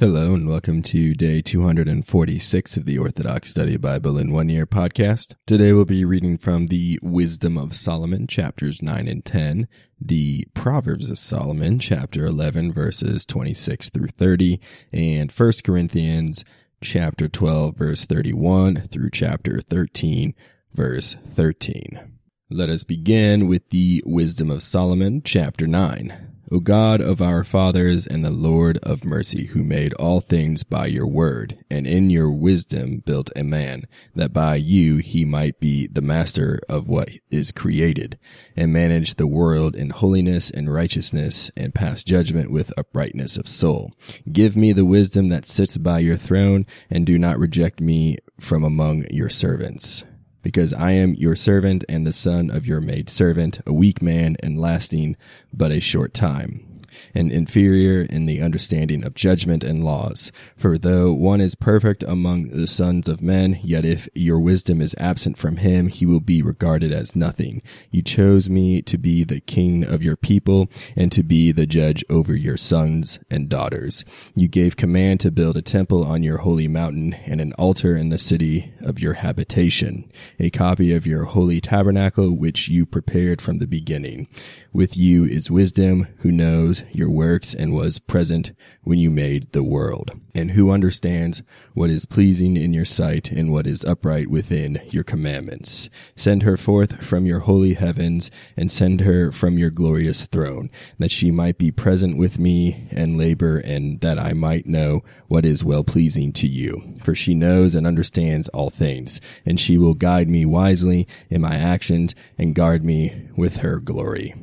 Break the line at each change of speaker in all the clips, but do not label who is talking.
Hello and welcome to day 246 of the Orthodox Study Bible in One Year podcast. Today we'll be reading from the Wisdom of Solomon, chapters 9 and 10, the Proverbs of Solomon, chapter 11, verses 26 through 30, and 1 Corinthians, chapter 12, verse 31 through chapter 13, verse 13. Let us begin with the Wisdom of Solomon, chapter 9. O God of our fathers and the Lord of mercy, who made all things by your word, and in your wisdom built a man, that by you he might be the master of what is created, and manage the world in holiness and righteousness, and pass judgment with uprightness of soul. Give me the wisdom that sits by your throne, and do not reject me from among your servants because I am your servant and the son of your maid servant, a weak man and lasting but a short time and inferior in the understanding of judgment and laws. For though one is perfect among the sons of men, yet if your wisdom is absent from him, he will be regarded as nothing. You chose me to be the king of your people and to be the judge over your sons and daughters. You gave command to build a temple on your holy mountain and an altar in the city of your habitation, a copy of your holy tabernacle which you prepared from the beginning. With you is wisdom who knows your works and was present when you made the world, and who understands what is pleasing in your sight and what is upright within your commandments. Send her forth from your holy heavens and send her from your glorious throne, that she might be present with me and labor and that I might know what is well pleasing to you. For she knows and understands all things, and she will guide me wisely in my actions and guard me with her glory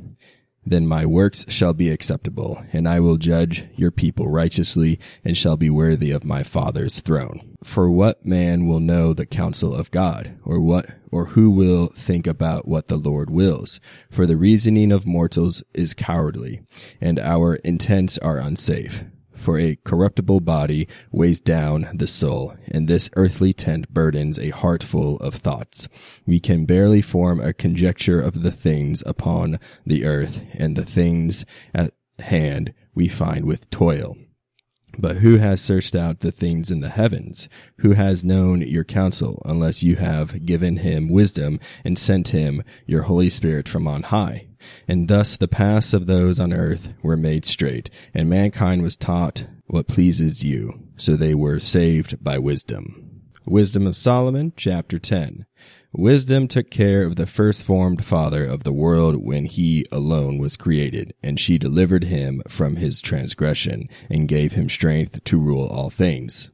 then my works shall be acceptable, and I will judge your people righteously, and shall be worthy of my Father's throne. For what man will know the counsel of God, or what, or who will think about what the Lord wills? For the reasoning of mortals is cowardly, and our intents are unsafe for a corruptible body weighs down the soul, and this earthly tent burdens a heart full of thoughts. We can barely form a conjecture of the things upon the earth, and the things at hand we find with toil. But who has searched out the things in the heavens? Who has known your counsel, unless you have given him wisdom and sent him your Holy Spirit from on high? And thus the paths of those on earth were made straight, and mankind was taught what pleases you, so they were saved by wisdom. Wisdom of Solomon, chapter 10. Wisdom took care of the first formed father of the world when he alone was created, and she delivered him from his transgression, and gave him strength to rule all things.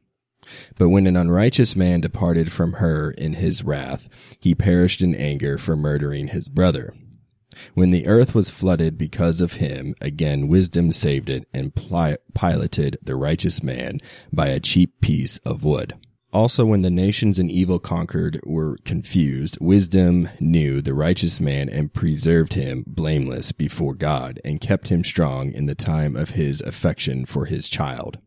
But when an unrighteous man departed from her in his wrath, he perished in anger for murdering his brother. When the earth was flooded because of him, again wisdom saved it and piloted the righteous man by a cheap piece of wood. Also, when the nations in evil conquered were confused, wisdom knew the righteous man and preserved him blameless before God and kept him strong in the time of his affection for his child.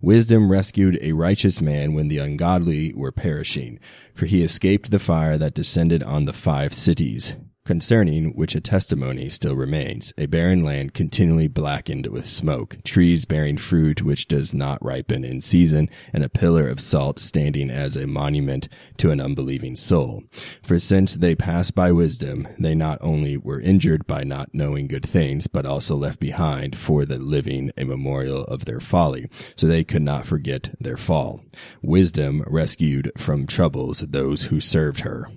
Wisdom rescued a righteous man when the ungodly were perishing, for he escaped the fire that descended on the five cities concerning which a testimony still remains, a barren land continually blackened with smoke, trees bearing fruit which does not ripen in season, and a pillar of salt standing as a monument to an unbelieving soul. For since they passed by wisdom, they not only were injured by not knowing good things, but also left behind for the living a memorial of their folly, so they could not forget their fall. Wisdom rescued from troubles those who served her.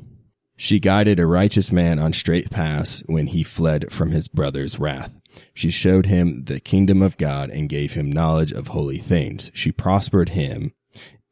She guided a righteous man on straight paths when he fled from his brother's wrath. She showed him the kingdom of God and gave him knowledge of holy things. She prospered him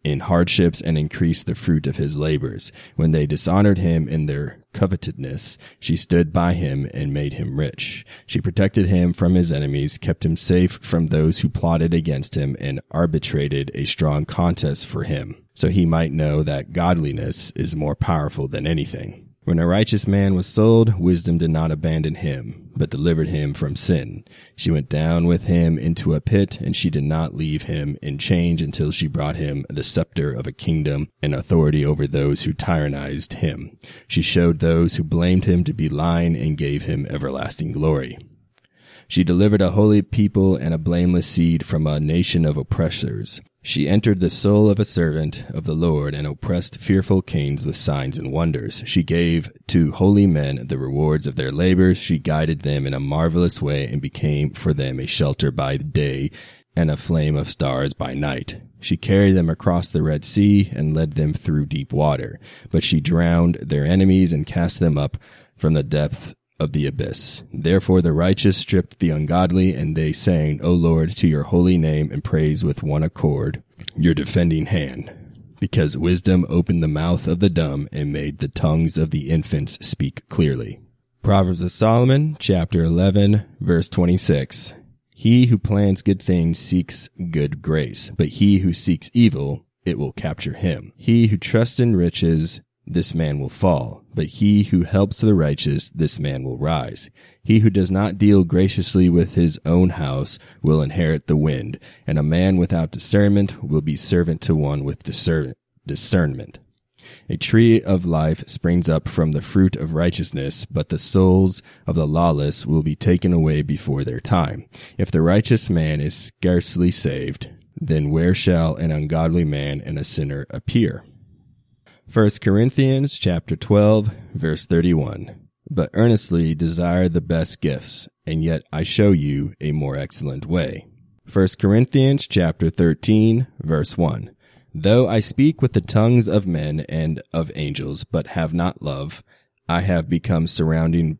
in hardships and increased the fruit of his labors. When they dishonored him in their covetousness, she stood by him and made him rich. She protected him from his enemies, kept him safe from those who plotted against him, and arbitrated a strong contest for him so he might know that godliness is more powerful than anything. When a righteous man was sold, wisdom did not abandon him, but delivered him from sin. She went down with him into a pit, and she did not leave him in change until she brought him the scepter of a kingdom and authority over those who tyrannized him. She showed those who blamed him to be lying and gave him everlasting glory. She delivered a holy people and a blameless seed from a nation of oppressors. She entered the soul of a servant of the Lord and oppressed fearful kings with signs and wonders. She gave to holy men the rewards of their labors. She guided them in a marvelous way and became for them a shelter by day and a flame of stars by night. She carried them across the Red Sea and led them through deep water. But she drowned their enemies and cast them up from the depth of the abyss. Therefore the righteous stripped the ungodly, and they sang, O Lord, to your holy name and praise with one accord, your defending hand. Because wisdom opened the mouth of the dumb and made the tongues of the infants speak clearly. Proverbs of Solomon, chapter 11, verse 26. He who plans good things seeks good grace, but he who seeks evil, it will capture him. He who trusts in riches this man will fall, but he who helps the righteous, this man will rise. He who does not deal graciously with his own house will inherit the wind, and a man without discernment will be servant to one with discernment. A tree of life springs up from the fruit of righteousness, but the souls of the lawless will be taken away before their time. If the righteous man is scarcely saved, then where shall an ungodly man and a sinner appear? 1 Corinthians chapter 12 verse 31. But earnestly desire the best gifts, and yet I show you a more excellent way. 1 Corinthians chapter 13 verse 1. Though I speak with the tongues of men and of angels, but have not love, I have become surrounding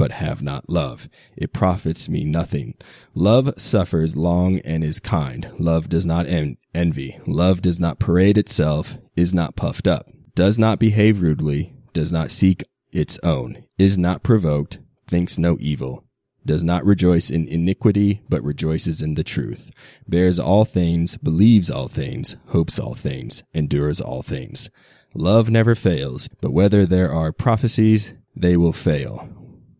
but have not love. It profits me nothing. Love suffers long and is kind. Love does not en- envy. Love does not parade itself, is not puffed up, does not behave rudely, does not seek its own, is not provoked, thinks no evil, does not rejoice in iniquity, but rejoices in the truth, bears all things, believes all things, hopes all things, endures all things. Love never fails, but whether there are prophecies, they will fail.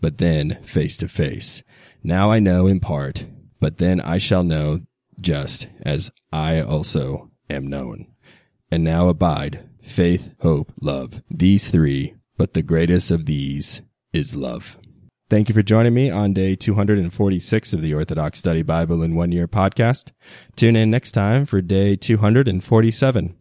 but then face to face. Now I know in part, but then I shall know just as I also am known. And now abide faith, hope, love. These three, but the greatest of these is love. Thank you for joining me on day 246 of the Orthodox Study Bible in One Year podcast. Tune in next time for day 247.